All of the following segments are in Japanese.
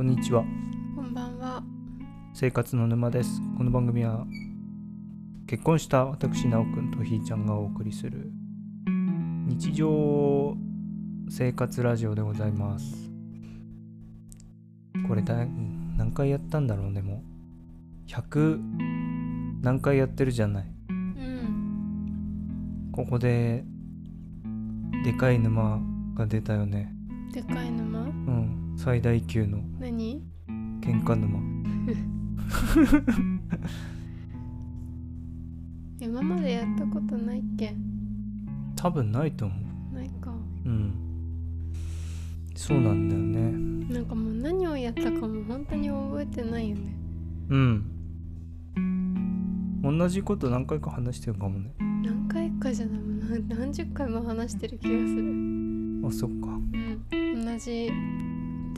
こんにちは。こんばんは。生活の沼です。この番組は結婚した私なおくんとひーちゃんがお送りする日常生活ラジオでございます。これだ何回やったんだろうでも100何回やってるじゃない。うん。ここででかい沼が出たよね。でかい沼？うん最大級の何？喧嘩沼。今までやったことないっけ？多分ないと思う。ないか。うん。そうなんだよね。なんかもう何をやったかも本当に覚えてないよね。うん。同じこと何回か話してるかもね。何回かじゃない。もう何何十回も話してる気がする。あそっか。うん。同じ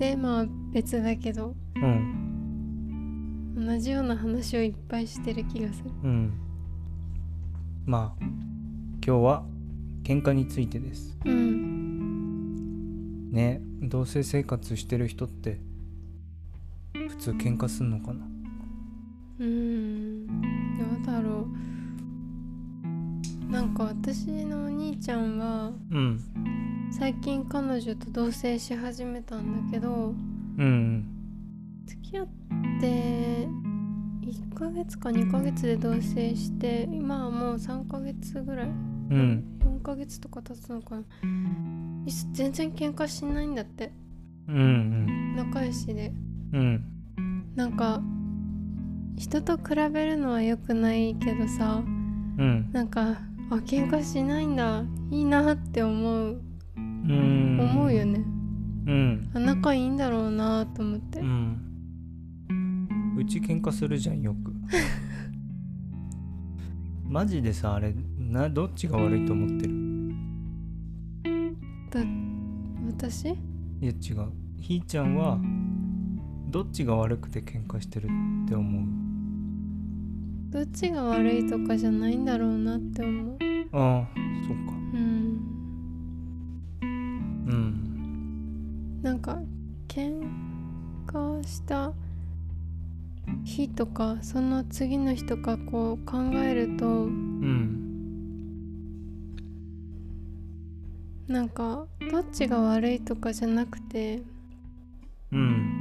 テーマは別だけどうん同じような話をいっぱいしてる気がする。うんまあ今日は喧嘩についてですうん。ね同棲生活してる人って普通喧嘩すんのかな？うーん。なんか私のお兄ちゃんはうん。最近彼女と同棲し始めたんだけどうん付き合って1ヶ月か2ヶ月で同棲して今はもう3ヶ月ぐらいうん。4ヶ月とか経つのかな。全然喧嘩しないんだって。うんうん。仲良しで。うん。なんか人と比べるのは良くないけどさうん。なんかあ喧嘩しないんだ。いいなって思う。うん。思うよね。うん。あ仲いいんだろうなと思って。うん。うち喧嘩するじゃんよく。マジでさあれなどっちが悪いと思ってる？だ私？いや違う。ひーちゃんはどっちが悪くて喧嘩してるって思う？どっちが悪いとかじゃないんだろうなって思う。ああそっか。うん。うん。なんか喧嘩した日とかその次の日とかこう考えるとうんなんかどっちが悪いとかじゃなくてうん。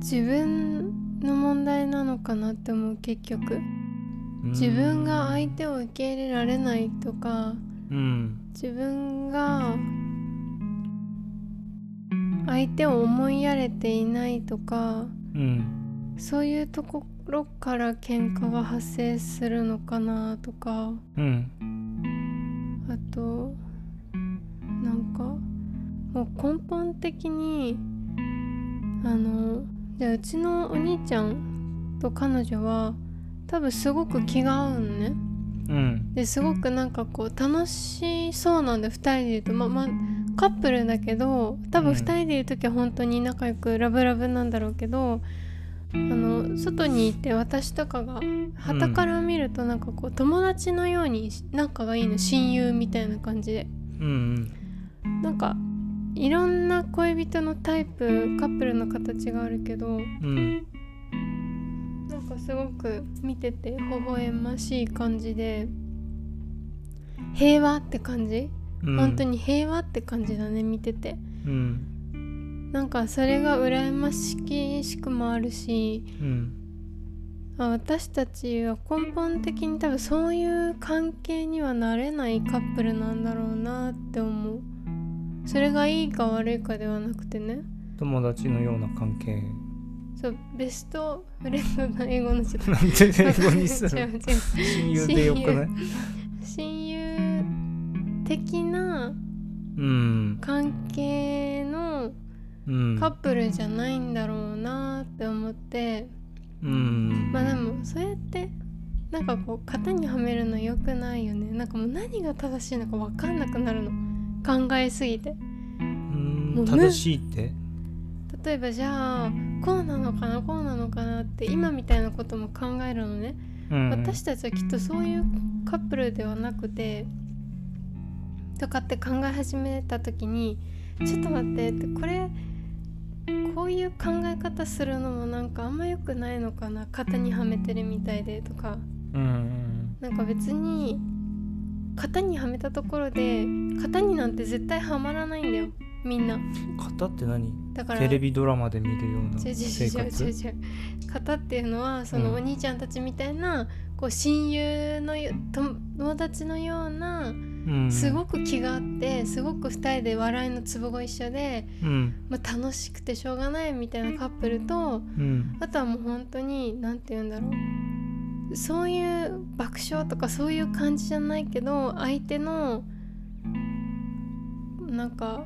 自分の問題なのかなって思う結局。自分が相手を受け入れられないとかうん。自分が相手を思いやれていないとかうん。そういうところから喧嘩が発生するのかなとか。うん。あとなんかもう根本的にあのじゃあうちのお兄ちゃんと彼女は多分すごく気が合うのね。うん。ですごくなんかこう楽しそうなんで2人でいるとまあまあカップルだけど多分うん。2人でいる時は本当に仲良くラブラブなんだろうけどあの外にいて私とかが傍から見るとなんかこう友達のように仲がいいの。親友みたいな感じで。うん。なんかいろんな恋人のタイプカップルの形があるけどうんなんかすごく見てて微笑ましい感じで平和って感じ？うん。本当に平和って感じだね見てて。うん。なんかそれが羨まししくもあるしうん。あ私たちは根本的に多分そういう関係にはなれないカップルなんだろうなって思うそれがいいか悪いかではなくてね。友達のような関係。そうベストフレンドの英語のちょっと。なんで英語にする？親友でよくない？親友的なうん関係のうん。カップルじゃないんだろうなって思って。うん。まあでもそうやってなんかこう型にはめるの良くないよね。なんかもう何が正しいのか分かんなくなるの考えすぎて。うん。もう正しいって？例えばじゃあこうなのかなこうなのかなって今みたいなことも考えるのね、うん。私たちはきっとそういうカップルではなくてとかって考え始めた時にちょっと待ってってこれこういう考え方するのもなんかあんま良くないのかな型にはめてるみたいでとか。うん。なんか別に型にはめたところで型になんて絶対はまらないんだよみんな。型って何？だからテレビドラマで見るような違う違う生違う違う。型っていうのはそのうん。お兄ちゃんたちみたいな、こう親友のよ友達のようなうん。すごく気があってすごく2人で笑いのツボが一緒で、うん。まあ、楽しくてしょうがないみたいなカップルとうん。あとはもう本当に何て言うんだろうそういう爆笑とかそういう感じじゃないけど相手のなんか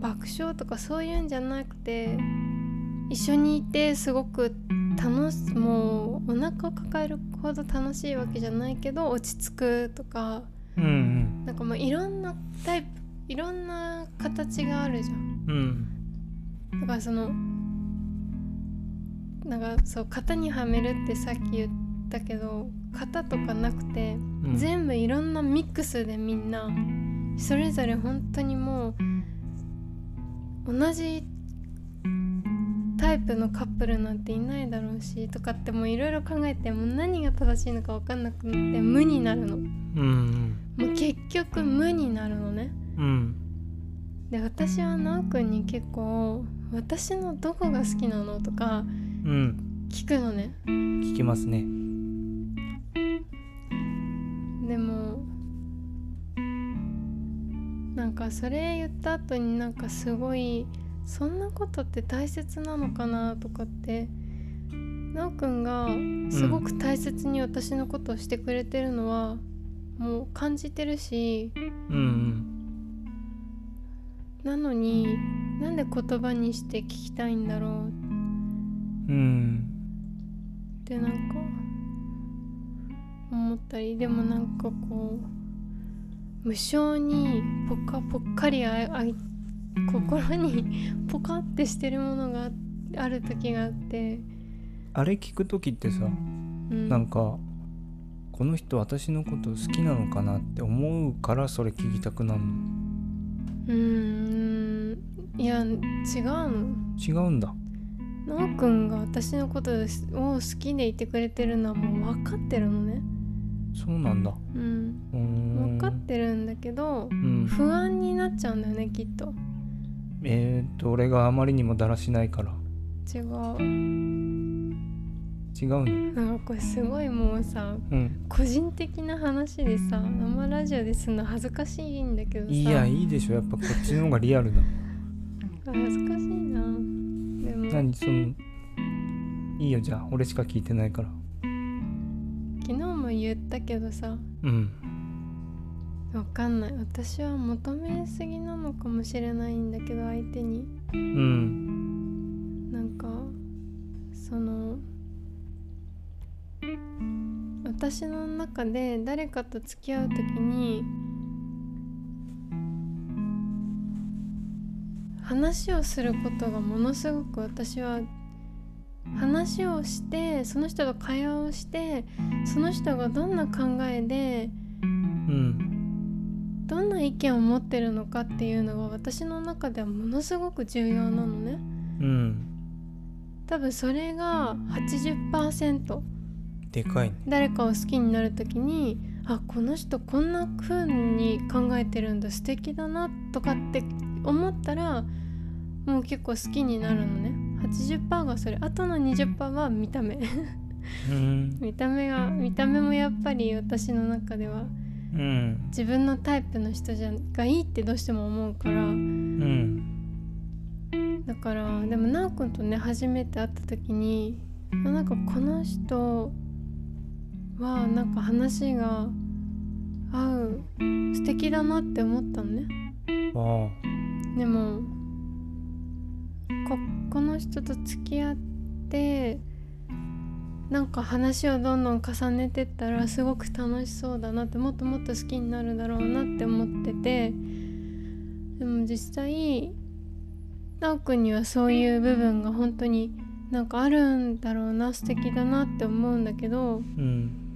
爆笑とかそういうんじゃなくて一緒にいてすごく楽しもうお腹を抱えるほど楽しいわけじゃないけど落ち着くとかうんうんなんかまあいろんなタイプいろんな形があるじゃん。うんだからそのなんかそう型にはめるってさっき言ったけど型とかなくて、うん。全部いろんなミックスでみんなそれぞれ本当にもう同じタイプのカップルなんていないだろうしとかってもういろいろ考えてもう何が正しいのか分かんなくなって無になるの。もうん。う結局無になるのね。うん。で私はなおくんに結構私のどこが好きなのとかうん。聞くのね。聞きますね。でもなんかそれ言った後になんかすごいそんなことって大切なのかなとかってなおくんがすごく大切に私のことをしてくれてるのは、もう感じてるしうんなのになんで言葉にして聞きたいんだろううん。ってなんか思ったりでもなんかこう無性にぽかぽっかりああい心にポカってしてるものがあある時があって、あれ聞く時ってさうん、なんかこの人私のこと好きなのかなって思うからそれ聞きたくなるの？うーんいや違うの。違うんだなおくんが私のことを好きでいてくれてるのはもう分かってるのね。そうなんだ。うん。分かってるんだけどうん。不安になっちゃうんだよねきっと。えー、っと俺があまりにもだらしないから。違う。違うの？なんかこれすごいもうさうん。個人的な話でさ生ラジオですんの恥ずかしいんだけどさ。いやいいでしょ。やっぱこっちの方がリアルだ。恥ずかしいな何そのいいよじゃあ。俺しか聞いてないから。昨日も言ったけどさ。うん。わかんない。私は求めすぎなのかもしれないんだけど相手に。うん。なんかその私の中で誰かと付き合う時に話をすることがものすごく私は話をしてその人と会話をしてその人がどんな考えでうん。どんな意見を持ってるのかっていうのが私の中ではものすごく重要なのね。うん。多分それが80%でかいね。誰かを好きになる時にあこの人こんな風に考えてるんだ素敵だなとかって思ったらもう結構好きになるのね。80%がそれあとの20%は見た目。うん。見た目が見た目もやっぱり私の中ではうん。自分のタイプの人じゃがいいってどうしても思うから。うんだからでも奈くんとね初めて会った時にあなんかこの人はなんか話が合う素敵だなって思ったのね。あでもここの人と付き合ってなんか話をどんどん重ねてったらすごく楽しそうだなってもっともっと好きになるだろうなって思っててでも実際奈くんにはそういう部分が本当になんかあるんだろうな素敵だなって思うんだけどうん。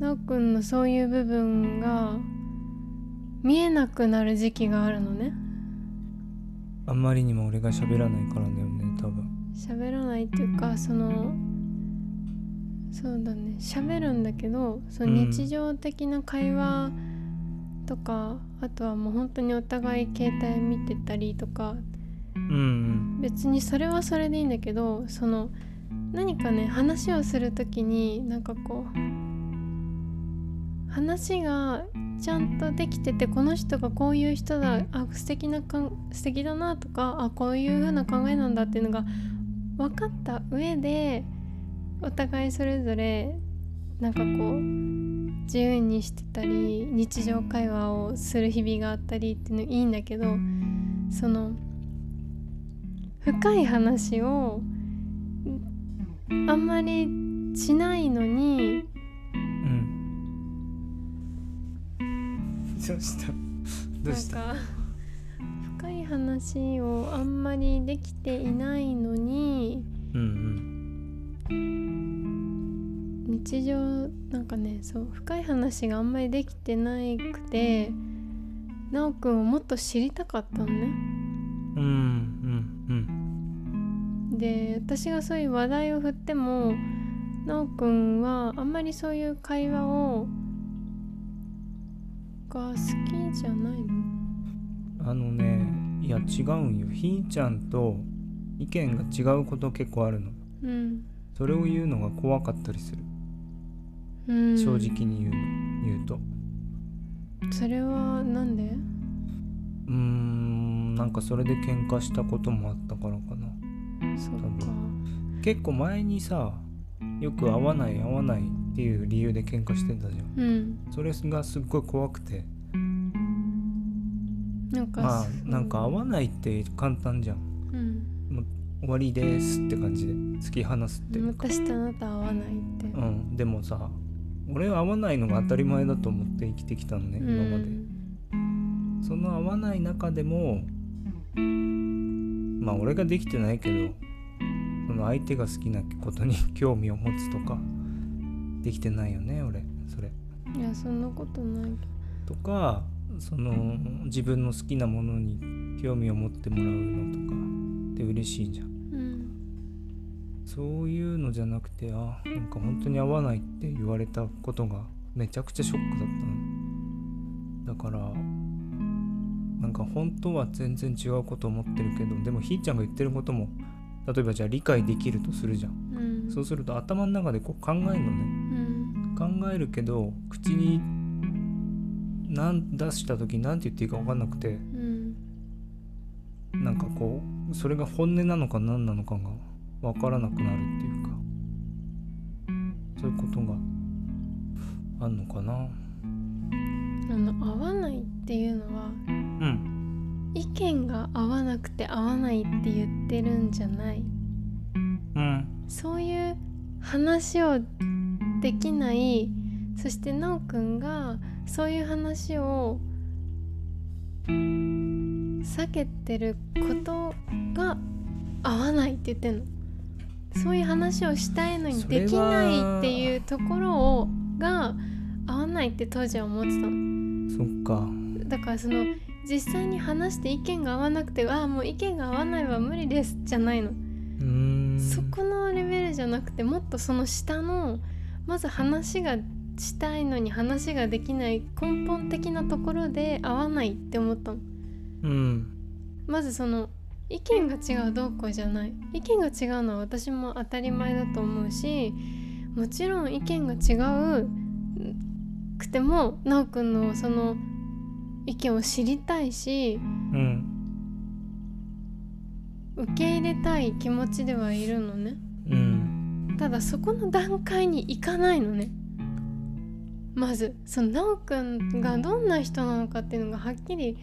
奈くんのそういう部分が見えなくなる時期があるのね。あんまりにも俺が喋らないからだよね多分。喋らないっていうかそのそうだね。喋るんだけどそのうん。日常的な会話とか、あとはもう本当にお互い携帯見てたりとか。うん。別にそれはそれでいいんだけどその何かね話をする時になんかこう話がちゃんとできててこの人がこういう人だあ素敵なかん素敵だなとかあこういう風な考えなんだっていうのが分かった上でお互いそれぞれなんかこう自由にしてたり日常会話をする日々があったりっていうのいいんだけどその深い話をんあんまりしないのに どうした。どうした？深い話をあんまりできていないのにうん日常なんかねそう深い話があんまりできてなくて奈くんをもっと知りたかったのね。うんうんうん。で私がそういう話題を振っても奈くんはあんまりそういう会話をが好きじゃないの？うんあのねいや違うんよ。ひーちゃんと意見が違うこと結構あるの。うん、それを言うのが怖かったりする。うん、正直に言うの。言うと。それはなんで？うーんなんかそれで喧嘩したこともあったからかな。そっ多か結構前にさよく合わない合わないっていう理由で喧嘩してたじゃん。うん。それがすっごい怖くて。なんか。まあなんか合わないって簡単じゃん。うん。終わりですって感じで。突き放すって。私とあなた合わないって。うん。でもさ俺は合わないのが当たり前だと思って生きてきたのね今まで。その合わない中でもまあ俺ができてないけどその相手が好きなことに興味を持つとかできてないよね俺それ。うんいやそんなことないとかその自分の好きなものに興味を持ってもらうのとかって嬉しいじゃん。うん。そういうのじゃなくてあなんか本当に合わないって言われたことがめちゃくちゃショックだったの。だからなんか本当は全然違うこと思ってるけどでもひーちゃんが言ってることも例えばじゃあ理解できるとするじゃん。うんそうすると頭の中でこう考えるのね。うん。考えるけど口になん出した時に何て言っていいか分かんなくてうん。なんかこうそれが本音なのか何なのかが分からなくなるっていうかそういうことがあんのかな。あの合わないっていうのはうん。意見が合わなくて合わないって言ってるんじゃない？うんそういう話をできないそしてなおくんがそういう話を避けてることが合わないって言ってんの。そういう話をしたいのにできないっていうところをが合わないって当時は思ってたの。そっか。だからその実際に話して意見が合わなくてああもう意見が合わないは無理ですじゃないの。うーんそこのレベルじゃなくてもっとその下のまず話がしたいのに話ができない根本的なところで合わないって思ったの。うん。まずその意見が違うどうこうじゃない。意見が違うのは私も当たり前だと思うしもちろん意見が違うくても奈くんのその意見を知りたいしうん受け入れたい気持ちではいるのね。うん。ただそこの段階に行かないのね。まずその奈くんがどんな人なのかっていうのがはっきり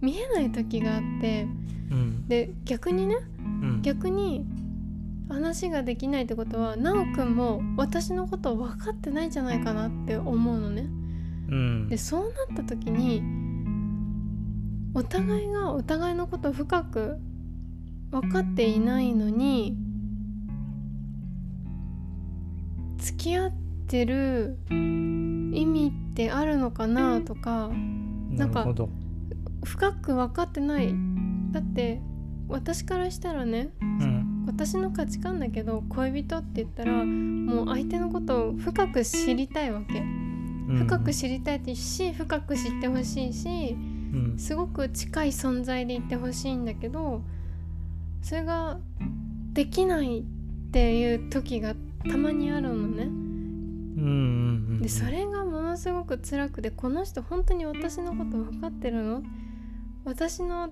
見えない時があって。うん。で逆にねうん。逆に話ができないってことは奈くんも私のことを分かってないんじゃないかなって思うのね。うん。でそうなった時にお互いがお互いのことを深く分かっていないのに付き合ってる意味ってあるのかなとかなるほど。深く分かってない。だって私からしたらねうん。私の価値観だけど恋人って言ったらもう相手のことを深く知りたいわけ。うん。深く知りたいし深く知ってほしいしうん。すごく近い存在でいてほしいんだけどそれができないっていう時がたまにあるのね。うんうんうんでそれがものすごく辛くてこの人本当に私のこと分かってるの？私の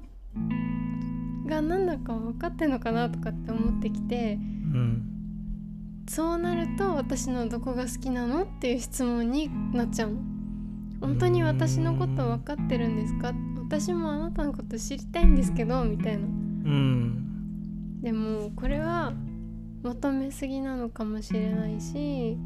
が何だか分かってんのかなとかって思ってきてうん。そうなると私のどこが好きなのっていう質問になっちゃうの。本当に私のこと分かってるんですか？私もあなたのこと知りたいんですけどみたいな。うんでもこれは求めすぎなのかもしれないし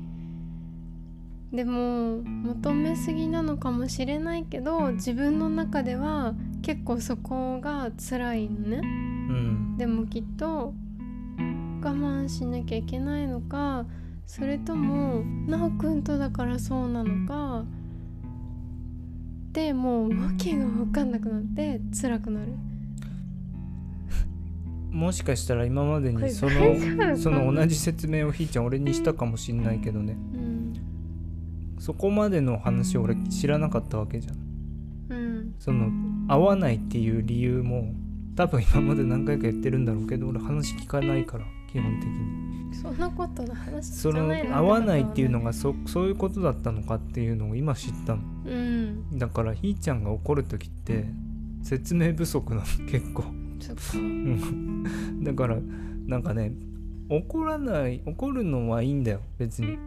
でも求めすぎなのかもしれないけど自分の中では結構そこが辛いのね。うん。でもきっと我慢しなきゃいけないのかそれともなおくんとだからそうなのかでもう訳が分かんなくなって辛くなるもしかしたら今までにそのその同じ説明をひーちゃん俺にしたかもしんないけどね。うん。そこまでの話を俺知らなかったわけじゃん。うん。その合わないっていう理由も多分今まで何回か言ってるんだろうけど俺話聞かないから基本的に。そんなことの話そのじゃない合わないっていうのがそそういうことだったのかっていうのを今知ったの。うん。だからひーちゃんが怒る時って説明不足なの結構そっか。うん。だからなんかね怒らない怒るのはいいんだよ別に。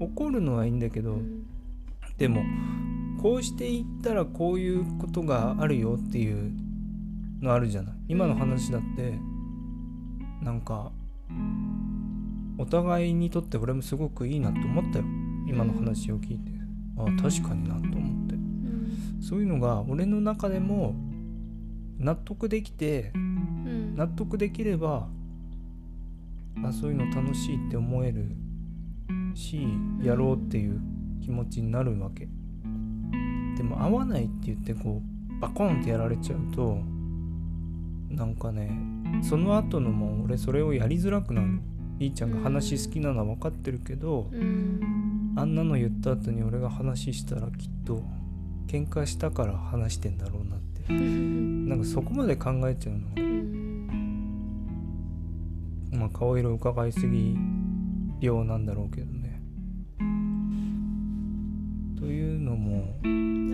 怒るのはいいんだけど、うん。でもこうしていったらこういうことがあるよっていうのあるじゃない。今の話だってなんかお互いにとって俺もすごくいいなと思ったよ。今の話を聞いて。ああ確かになと思って。うん。そういうのが俺の中でも納得できてうん。納得できればあそういうの楽しいって思えるしやろうっていう気持ちになるわけ。でも合わないって言ってこうバコンってやられちゃうとなんかねその後のもう俺それをやりづらくなるいーちゃんが話好きなのは分かってるけどうん。あんなの言った後に俺が話したらきっと喧嘩したから話してんだろうなってうんなんかそこまで考えちゃうの。うん。まあ顔色伺いすぎ病なんだろうけどね。というのも、な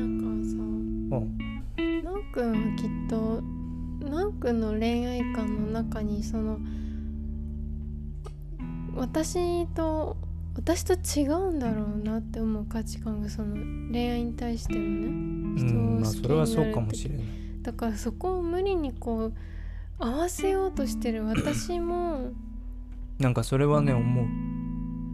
んかさうん、なおくんはきっとなおくんの恋愛観の中にその私と私と違うんだろうなって思う価値観がその恋愛に対してのねうん、まあそれはそうかもしれない。だからそこを無理にこう合わせようとしてる私もなんかそれはね思う。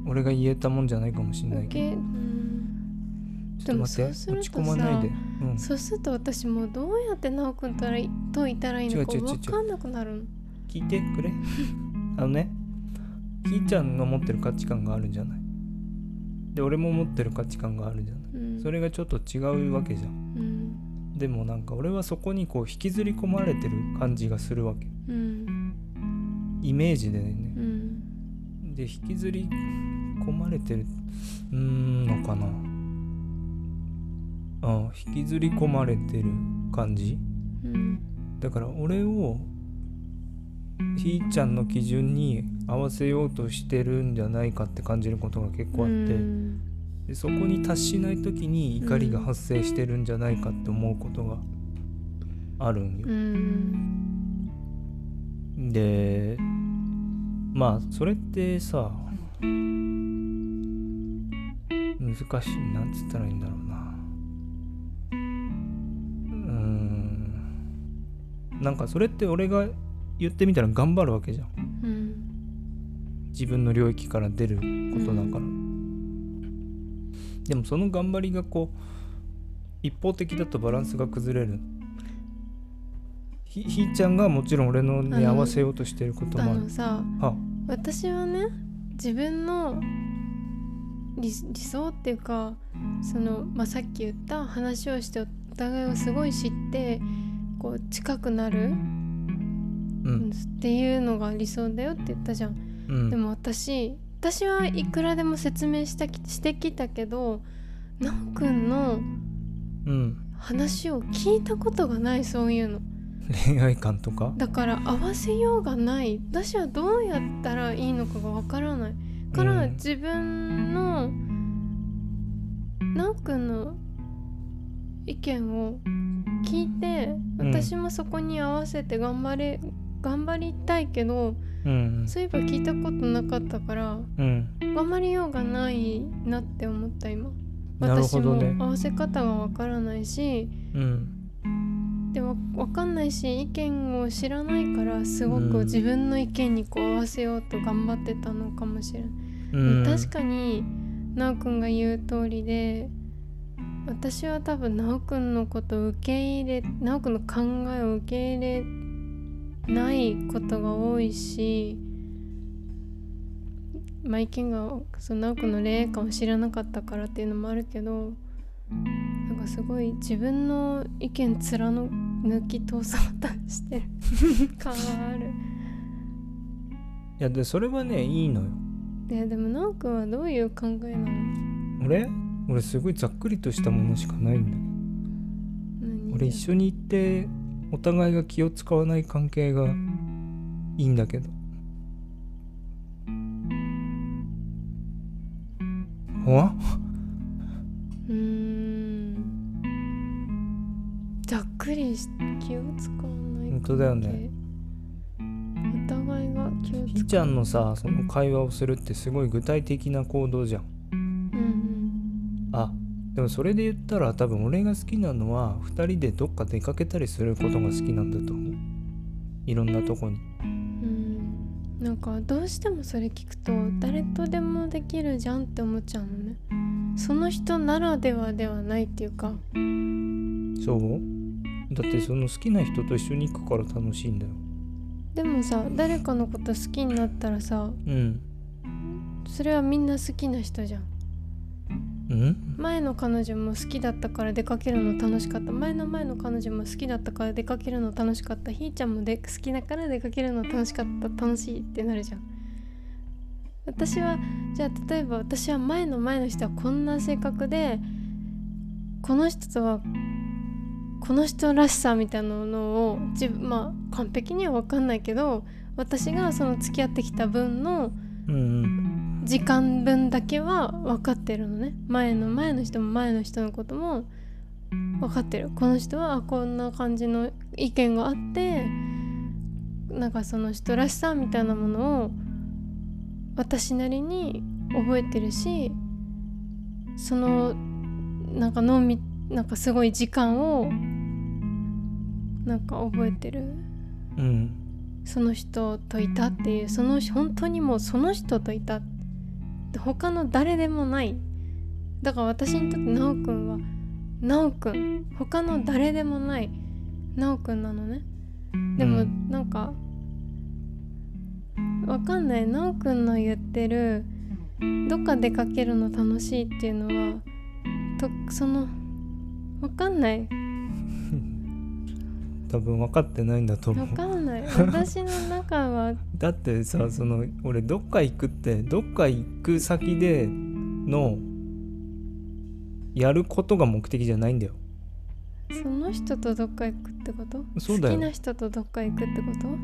俺が言えたもんじゃないかもしれない受けど。け、うん、ちょっと待って、でもそうする落とち込まないで。うん、そうすると私もうどうやってなおくんとらいといたらいいのか分かんなくなるの。聞いてくれ。あのね、ひーちゃんの持ってる価値観があるじゃない？で、俺も持ってる価値観があるじゃない？うんそれがちょっと違うわけじゃん。うんでもなんか俺はそこにこう引きずり込まれてる感じがするわけ。うんイメージでね。うんで引きずり込まれてるうーんのかな？あ引きずり込まれてる感じ？うんだから俺をひーちゃんの基準に合わせようとしてるんじゃないかって感じることが結構あって、うん。でそこに達しない時に怒りが発生してるんじゃないかって思うことがあるんよ。う。ん。でまあそれってさ難しいなんつったらいいんだろうな。うーん。なんかそれって俺が言ってみたら頑張るわけじゃん。うん自分の領域から出ることだから、でもその頑張りがこう一方的だとバランスが崩れる。ひひーちゃんがもちろん俺のに合わせようとしてることあもある。のさあ。私はね自分の理理想っていうかその、まあ、さっき言った話をしてお互いをすごい知ってこう近くなるうん。っていうのが理想だよって言ったじゃん、うん。でも私私はいくらでも説明したきしてきたけどなおくんのうん話を聞いたことがないそういうの。恋愛観とか？だから合わせようがない。私はどうやったらいいのかがわからない。から、うん。自分のなおくんの意見を聞いてうん。私もそこに合わせて頑張れ頑張りたいけどうんそういえば聞いたことなかったからうん。頑張りようがないなって思った今。私も合わせ方がわからないしうん。でわわかんないし意見を知らないからすごくうん。自分の意見にこう合わせようと頑張ってたのかもしれない、うん。確かになおくんが言う通りで私は多分なおくんのことを受け入れなおくんの考えを受け入れないことが多いしまあ意見がそのなおくんの恋愛観を知らなかったからっていうのもあるけどなんかすごい自分の意見貫き通そうとしてる 感はある。いやでそれはねいいのよ。ででもなおくんはどういう考えなの？俺？俺すごいざっくりとしたものしかないんだ俺一緒に行ってお互いが気を使わない関係がいいんだけど。うーん。ざっくりし気を使わない本当だよね。お互いが気を使ひーちゃんのさその会話をするってすごい具体的な行動じゃんでもそれで言ったら多分俺が好きなのは2人でどっか出かけたりすることが好きなんだと思う。いろんなとこに。うんうん。なんかどうしてもそれ聞くと誰とでもできるじゃんって思っちゃうのね。その人ならではではないっていうか。そう？だってその好きな人と一緒に行くから楽しいんだよ。でもさ誰かのこと好きになったらさうん。それはみんな好きな人じゃん前の彼女も好きだったから出かけるの楽しかった。前の前の彼女も好きだったから出かけるの楽しかった。ひーちゃんもで好きだから出かけるの楽しかった。楽しいってなるじゃん。私はじゃあ例えば私は前の前の人はこんな性格でこの人とはこの人らしさみたいなのを自分まあ完璧には分かんないけど私がその付き合ってきた分のうんうん時間分だけは分かってるのね。前の前の人も前の人のことも分かってる。この人はあこんな感じの意見があってなんかその人らしさみたいなものを私なりに覚えてるしそのなんかのみなんかすごい時間をなんか覚えてる。うん。その人といたっていうその本当にもうその人といた他の誰でもない。だから私にとってなおくんはなおくん他の誰でもないなおくんなのね。でもうん。なんかわかんない。なおくんの言ってるどっか出かけるの楽しいっていうのはとそのわかんない多分分かってないんだと思わうかんない。私の中は。だってさその俺どっか行くってどっか行く先でのやることが目的じゃないんだよ。その人とどっか行くってこと？そうだよ。好きな人とどっか行くってこと？う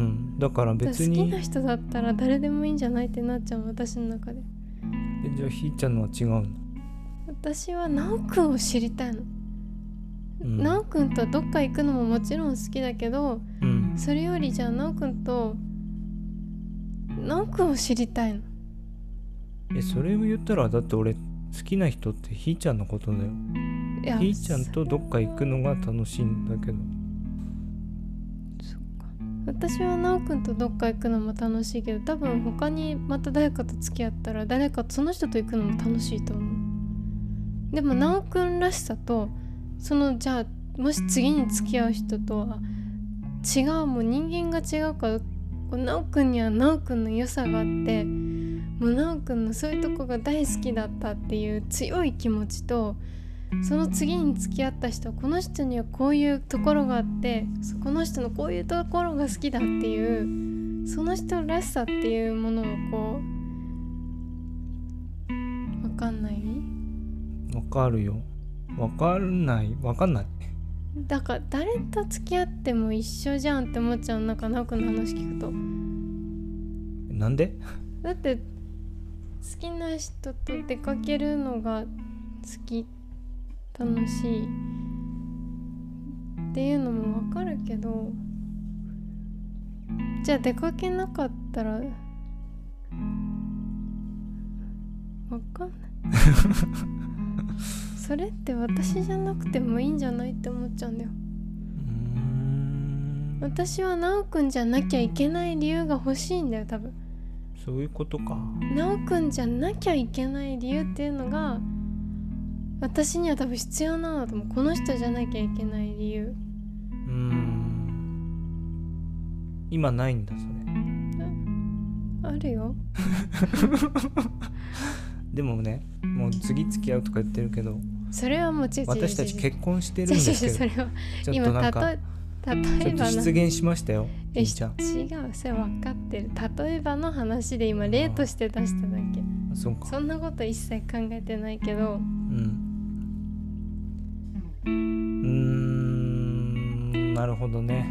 ん。だから別好きにな人だったら誰でもいいんじゃないってなっちゃう私の中で。えじゃあひーちゃんのは違うの？私はなおくんを知りたいの、うんなおくんとどっか行くのももちろん好きだけどうん。それよりじゃあなおくんとなおくんを知りたいの？えそれを言ったらだって俺好きな人ってひーちゃんのことだよ。ひーちゃんとどっか行くのが楽しいんだけど。私はなおくんとどっか行くのも楽しいけど多分他にまた誰かと付き合ったら誰かその人と行くのも楽しいと思う。でもなおくんらしさとそのじゃあもし次に付き合う人とは違うもう人間が違うからこうなおくんにはなおくんの良さがあってもうなおくんのそういうとこが大好きだったっていう強い気持ちとその次に付き合った人この人にはこういうところがあってこの人のこういうところが好きだっていうその人らしさっていうものをこうわかんない？わかるよ。わかんない。わかんない。だから誰と付き合っても一緒じゃんって思っちゃう。なんか直くんの話聞くと。なんで？だって好きな人と出かけるのが好き。楽しい。っていうのもわかるけど。じゃあ出かけなかったら。わかんない それって私じゃなくてもいいんじゃないって思っちゃうんだよ。私は直くんじゃなきゃいけない理由が欲しいんだよ多分。そういうことか。直くんじゃなきゃいけない理由っていうのが私には多分必要なのだと思う。この人じゃなきゃいけない理由。うーん。今ないんだそれ。あるよ。でもねもう次付き合うとか言ってるけどそれはもう違う違う違う私たち結婚してるんですけど。それはちょっ今となんかたと例ちょっとえばの。出現しましたよえ違うそれ分かってる。例えばの話で今例として出しただけ。あそそんなこと一切考えてないけど。うん。うーんなるほどね。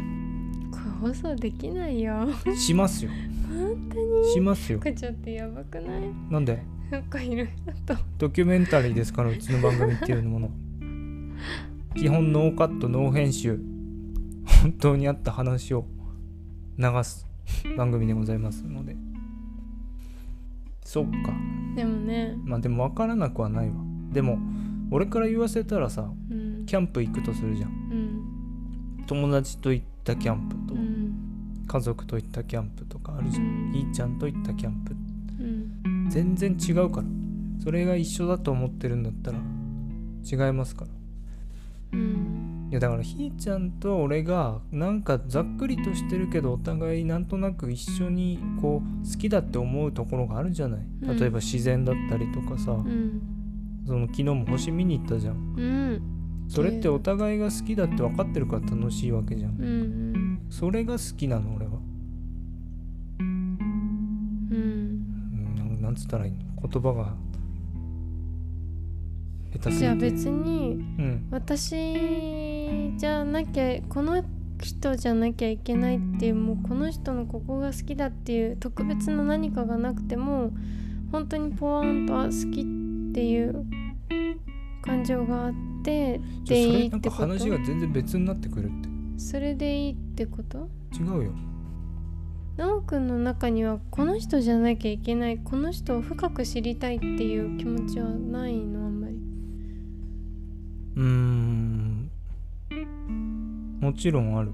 これ放送できないよ。しますよ。本当に。しますよ。これちょっとやばくない？なんで？なんかいろいろと。ドキュメンタリーですからうちの番組っていうもの。基本ノーカットノー編集。本当にあった話を流す番組でございますので。そっか。でもね。まあでも分からなくはないわ。でも俺から言わせたらさうん。キャンプ行くとするじゃん。うん。友達と行ったキャンプとうん。家族と行ったキャンプとかあるじゃん。ひーちゃんと行ったキャンプうん全然違うから。それが一緒だと思ってるんだったら違いますから。うん。いやだからひーちゃんと俺がなんかざっくりとしてるけどお互いなんとなく一緒にこう好きだって思うところがあるじゃない。うん。例えば自然だったりとかさ、うん。その昨日も星見に行ったじゃん。うん。それってお互いが好きだって分かってるから楽しいわけじゃん。うんうん。それが好きなの俺は、なんつったらいいの？言葉が下手すぎて。じゃあ別にうん。私じゃなきゃこの人じゃなきゃいけないっていうもうこの人のここが好きだっていう特別な何かがなくても本当にポワンとあ好きっていう感情があってでいれなんかいってこと？話が全然別になってくるって。それでいいってこと？違うよ奈くんの中にはこの人じゃなきゃいけないこの人を深く知りたいっていう気持ちはないのあんまり。うーんもちろんある。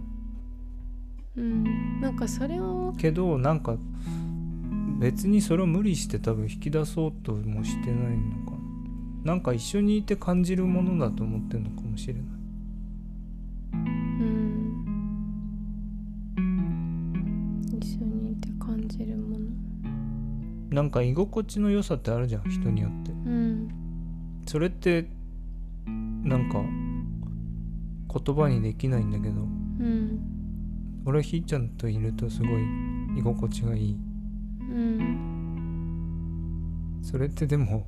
うんなんかそれをけどなんか別にそれを無理して多分引き出そうともしてないのかな。なんか一緒にいて感じるものだと思ってるのかもしれないなんか居心地の良さってあるじゃん人によって。うん。それってなんか言葉にできないんだけどうん。俺はひーちゃんといるとすごい居心地がいい。うん。それってでも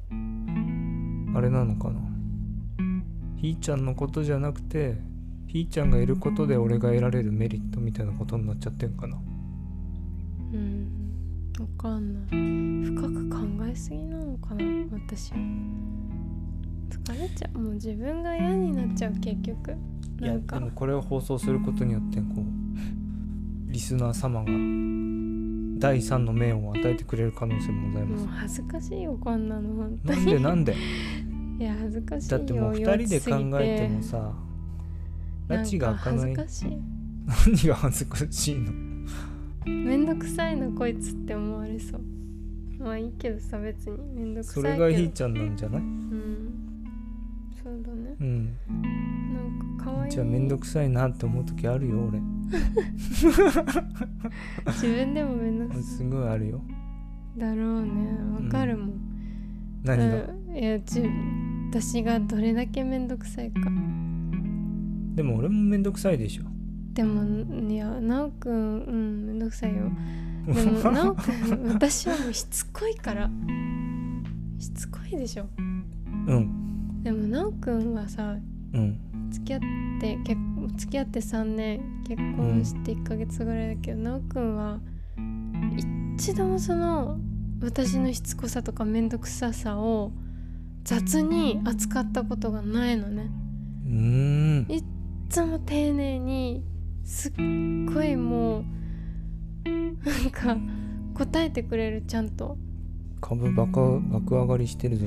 あれなのかな。ひーちゃんのことじゃなくてひーちゃんがいることで俺が得られるメリットみたいなことになっちゃってんかな。うんわかんない。深く考えすぎなのかな私。は疲れちゃう。もう自分が嫌になっちゃう結局。いやなんか。でもこれを放送することによってこうリスナー様が第三の命を与えてくれる可能性もございます。もう恥ずかしいよこんなの本当なんにでなんで？いや恥ずかしいよだってもう二人で考えてもさ拉致が開かない。何が恥ずかしいの？めんどくさいなこいつって思われそう。まあいいけどさ別にめんどくさいそけど。れがひーちゃんなんじゃない？うん。そうだね。うん。なんか可愛い。じゃあめんどくさいなって思う時あるよ俺。自分でもめんどくさい。すごいあるよ。だろうね。わかるもん、何が？うん。いやじ私がどれだけめんどくさいか。でも俺もめんどくさいでしょでもいや奈くんうんめんどくさいよ。でも奈くん 私はもうしつこいから。しつこいでしょ。うん。でも奈くんはさうん。付き合って結付き合って3年結婚して1ヶ月ぐらいだけど奈くんは一度もその私のしつこさとかめんどくささを雑に扱ったことがないのね。うーん。いっつも丁寧にすっごいもうなんか答えてくれるちゃんと。株バカ爆上がりしてるぞ。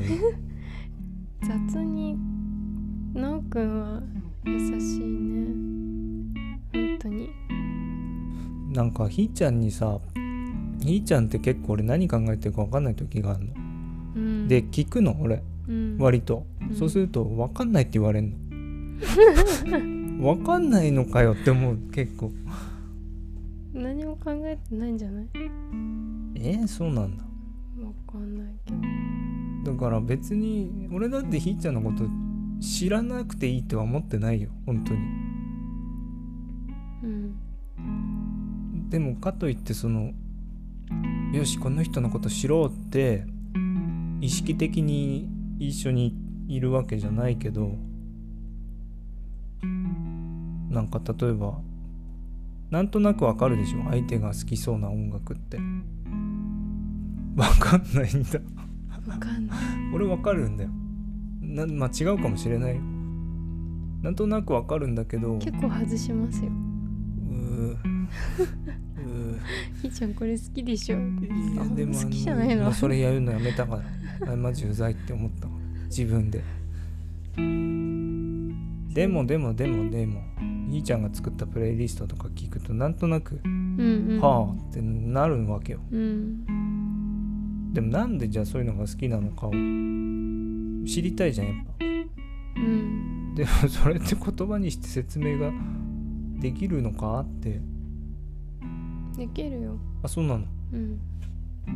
雑になおくんは優しいね。本当に。なんかひーちゃんにさひーちゃんって結構俺何考えてるか分かんない時があるの、うん。で聞くの俺。うん。割と、うん。そうすると分かんないって言われんの 分かんないのかよって思う結構。何も考えてないんじゃない？えー、そうなんだ。わかんないけど。だから別に俺だってひーちゃんのこと知らなくていいとは思ってないよ本当に。うん。でもかといってそのよしこの人のこと知ろうって意識的に一緒にいるわけじゃないけどなんか例えばなんとなくわかるでしょ？相手が好きそうな音楽って。わかんないんだ。わかんない。俺わかるんだよ。なまあ違うかもしれないよ。なんとなくわかるんだけど。結構外しますよ。うー。う ひーちゃんこれ好きでしょ？ーいやあでもあ好きじゃないの？もうそれやるのやめたから。あマジうざいって思ったわ自分で。でもでもでもでもひーちゃんが作ったプレイリストとか聞くとなんとなく、うんうん。はあってなるわけよ。うん。でもなんでじゃあそういうのが好きなのかを知りたいじゃんやっぱ。うん。でもそれって言葉にして説明ができるのかって。できるよ。あそうなの？うん。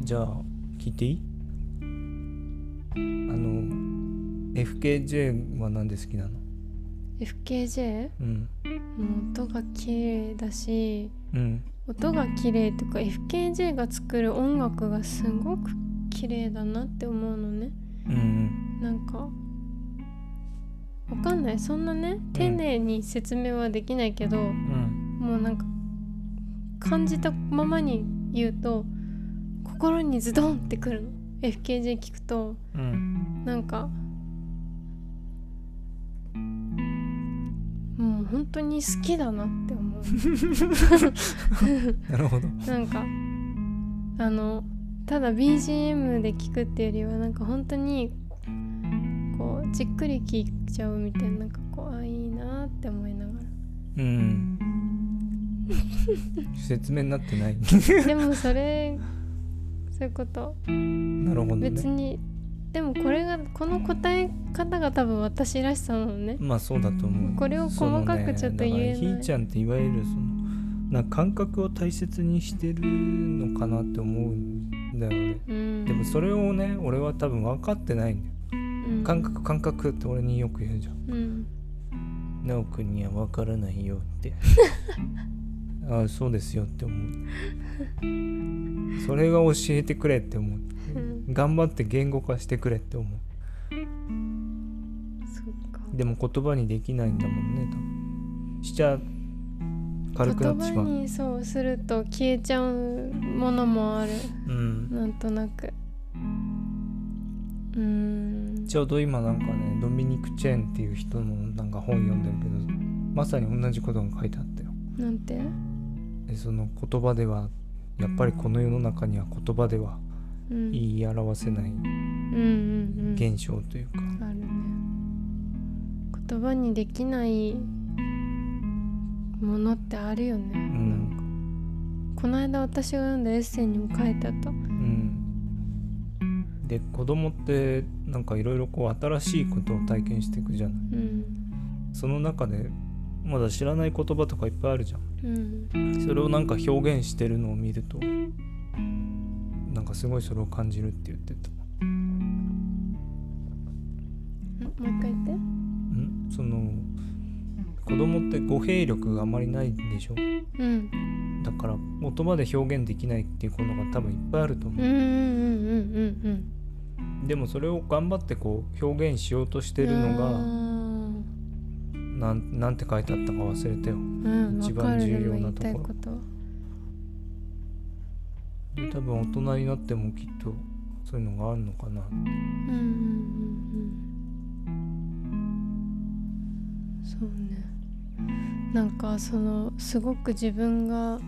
じゃあ聞いていい？あの FKJ はなんで好きなの？FKJ うん。もう音が綺麗だしうん。音が綺麗とか FKJ が作る音楽がすごく綺麗だなって思うのね。うんなんかわかんない。そんなね丁寧に説明はできないけど、うん。もうなんか感じたままに言うと心にズドンってくるの。FKJ 聞くと。うん。なんかう本当に好きだなって思う。なるほど。なんかあのただ BGM で聞くっていうよりはなんか本当にこうじっくり聞いちゃうみたいななんかこうあいいなって思いながうん。説明になってない。らでもそれそういうこと。なるほどね。別にでもこれがこの答え方が多分私らしさなのね。まあそうだと思う。これを細かくちょっと言えない。ねひーちゃんっていわゆるそのな感覚を大切にしてるのかなって思うんだよ俺うん。でもそれをね俺は多分分かってないんだよ。うん。感覚感覚って俺によく言うじゃん。うん。なおくんには分からないよって ああそうですよって思う。それが教えてくれって思う。うん。頑張って言語化してくれって思う。でも言葉にできないんだもんね多分。しちゃ軽くなってしまう。言葉にそうすると消えちゃうものもある。うん。なんとなく。うーん。ちょうど今なんかねドミニク・チェーンっていう人のなんか本読んでるけどまさに同じことが書いてあったよ。なんて？でその言葉ではやっぱりこの世の中には言葉ではうん。言い表せないうんうんうん。現象というか、あるね。言葉にできないものってあるよね、うん。この間私が読んだエッセイにも書いてあった。うん、で子供ってなんかいろいろこう新しいことを体験していくじゃない。うん。その中でまだ知らない言葉とかいっぱいあるじゃん。うん。それをなんか表現してるのを見るとなんかすごいそれを感じるって言ってた。もう一回言って。ん？その子供って語弊力があまりないでしょ？うん。だから言葉で表現できないっていうことが多分いっぱいあると思う、うんうんうんうんでもそれを頑張ってこう表現しようとしてうんるのががなんなんて書いてあったか忘れたよ。うん一番重要なところ。多分大人になってもきっとそういうのがあるのかな。うんうんうん。うんそうね。なんかそのすごく自分が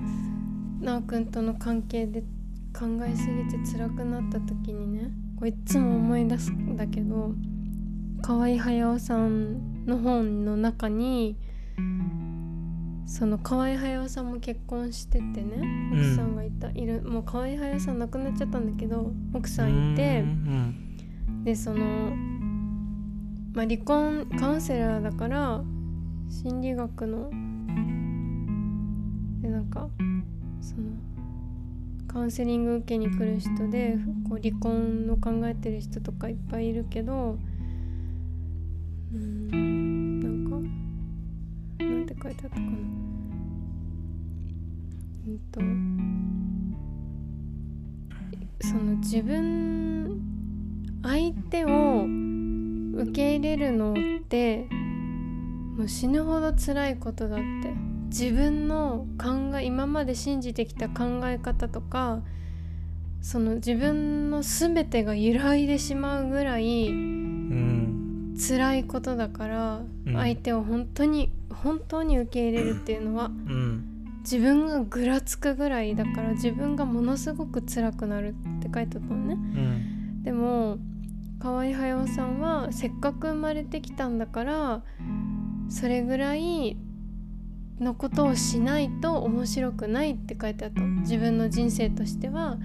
なおくんとの関係で考えすぎて辛くなった時にねこういっつも思い出すんだけど河合隼さんの本の中にその河合隼さんも結婚しててねうん。奥さんがいた、いるもう河合隼さん亡くなっちゃったんだけど奥さんいてうんでその、まあ、離婚カウンセラーだから心理学のでなんかそのカウンセリング受けに来る人でこう離婚を考えてる人とかいっぱいいるけどうんなんて書いてあったかなうんとその自分相手を受け入れるのってもう死ぬほど辛いことだって自分の考え今まで信じてきた考え方とかその自分の全てが揺らいでしまうぐらいうん。辛いことだから、うん。相手を本当に本当に受け入れるっていうのはうん。自分がぐらつくぐらいだから自分がものすごく辛くなるって書いてあったのね。うん。でも河合隼さんはせっかく生まれてきたんだからそれぐらいのことをしないと面白くないって書いてあったの。自分の人生としては。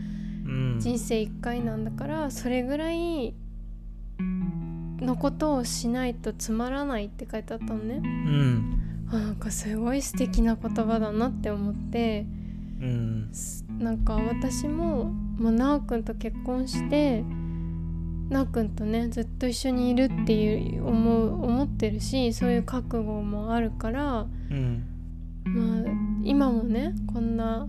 うん。人生一回なんだからそれぐらいのことをしないとつまらないって書いてあったのね。うん。あなんかすごい素敵な言葉だなって思って。うん。なんか私ももうなおくんと結婚してなおくんとねずっと一緒にいるっていう思う思ってるしそういう覚悟もあるからうん。まあ今もねこんな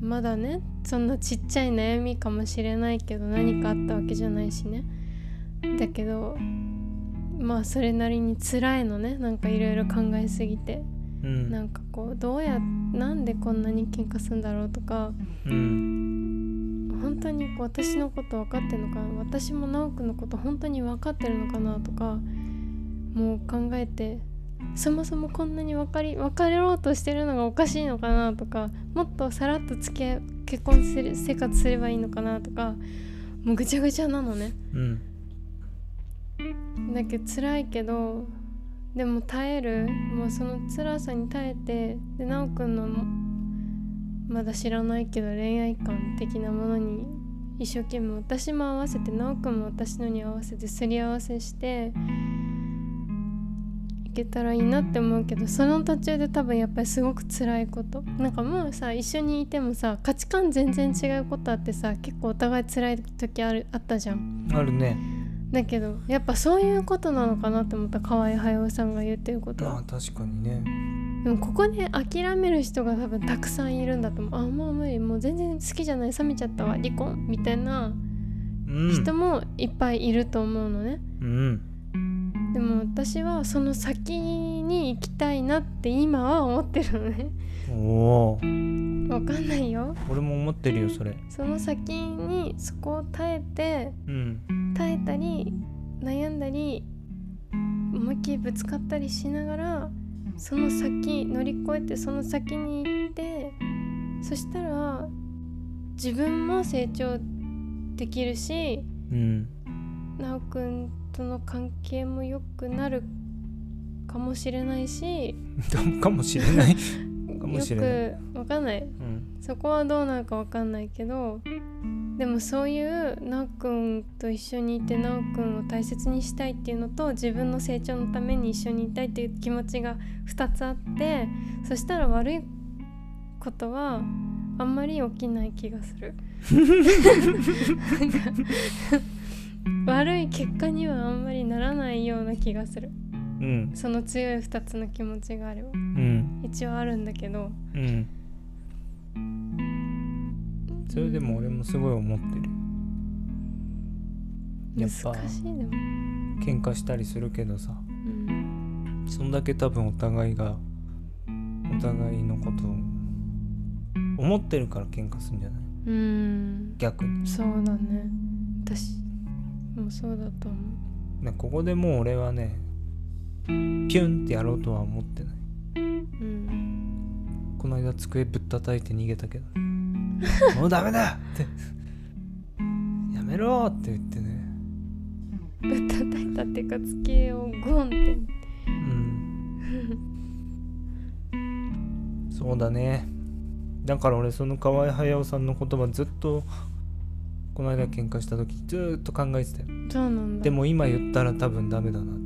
まだねそんなちっちゃい悩みかもしれないけど何かあったわけじゃないしねだけどまあそれなりに辛いのね。なんかいろいろ考えすぎて。うん。なんかこうどうやなんでこんなに喧嘩するんだろうとか。うん。本当にこう私のこと分かってるのかな。私も直くんのこと本当に分かってるのかなとか。もう考えてそもそもこんなに分かり別れようとしてるのがおかしいのかなとか。もっとさらっと付き合い結婚する生活すればいいのかなとか。もうぐちゃぐちゃなのね。うんだけど辛いけどでも耐える。もうその辛さに耐えてで直くんのまだ知らないけど恋愛観的なものに一生懸命私も合わせて直くんも私のに合わせてすり合わせしていけたらいいなって思うけどその途中で多分やっぱりすごく辛いこと。なんかもうさ一緒にいてもさ価値観全然違うことあってさ結構お互い辛い時あるあったじゃん。あるね。だけどやっぱそういうことなのかなって思った河合隼さんが言ってること。はあ確かにね。でもここで諦める人が多分たくさんいるんだと思う。あもう無理。もう全然好きじゃない。冷めちゃったわ。離婚みたいなうん。人もいっぱいいると思うのね、うん。でも私はその先に行きたいなって今は思ってるのね。おおわかんないよ。俺も思ってるよそれ。その先にそこを耐えてうん。耐えたり悩んだり思いっきりぶつかったりしながらその先乗り越えてその先に行ってそしたら自分も成長できるしうん。なおくんとの関係も良くなるかもしれないし かもしれないかもよしれない。くわかんない。うん。そこはどうなるかわかんないけどでもそういうなおくんと一緒にいてなおくんを大切にしたいっていうのと自分の成長のために一緒にいたいっていう気持ちが2つあってそしたら悪いことはあんまり起きない気がする。悪い結果にはあんまりならないような気がするうん。その強い2つの気持ちがあればうん。一応あるんだけどうん。それでも俺もすごい思ってる。や難っぱしいでも。喧嘩したりするけどさ。うん。そんだけ多分お互いがお互いのことを思ってるから喧嘩するんじゃない？うん。逆に。そうだね。私もそうだと思う。ねここでもう俺はねピュンってやろうとは思ってない。うん。この間机ぶったたいて逃げたけど。もうダメだって。やめろって言ってね。ぶったたいたっていうか机をゴンって。うん。そうだね。だから俺その河合隼さんの言葉ずっとこの間喧嘩した時ずーっと考えてたよ。そうなんだ。でも今言ったら多分ダメだな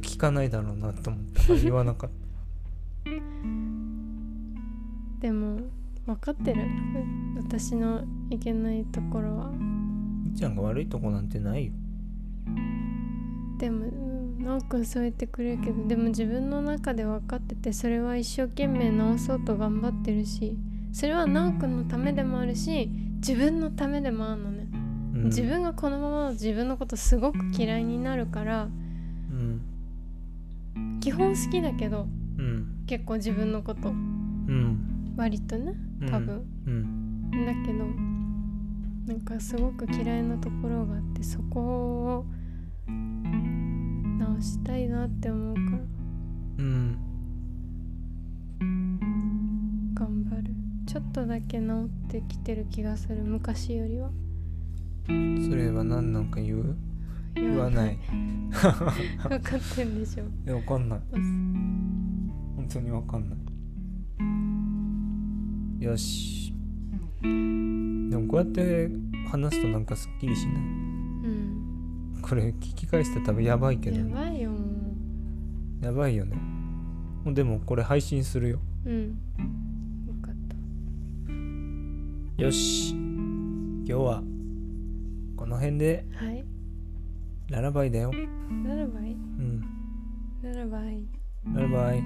聞かないだろうなって思ったから言わなかった。でも分かってる。私のいけないところは。みっちゃんが悪いとこなんてないよ。でもうんなおくんそう言ってくれるけどでも自分の中で分かっててそれは一生懸命直そうと頑張ってるしそれはなおくんのためでもあるし自分のためでもあるのね、うん。自分がこのまま自分のことすごく嫌いになるからうん。基本好きだけどうん結構自分のこと。うん。割とねうん多分、うん。だけどなんかすごく嫌いなところがあってそこを直したいなって思うからうん。頑張る。ちょっとだけ直ってきてる気がする昔よりは。それは何なんか言う？言わない。分かってんでしょ。いやわかんない。本当にわかんない。よし。でもこうやって話すとなんかすっきりしない。うん。これ聞き返して多分やばいけどやねばいよ。もやばいよね。もうでもこれ配信するよ。ううん。分かった。よし。今日はこの辺で。はいララバイだよ。ならばい？いうん。ならばい。いララバイ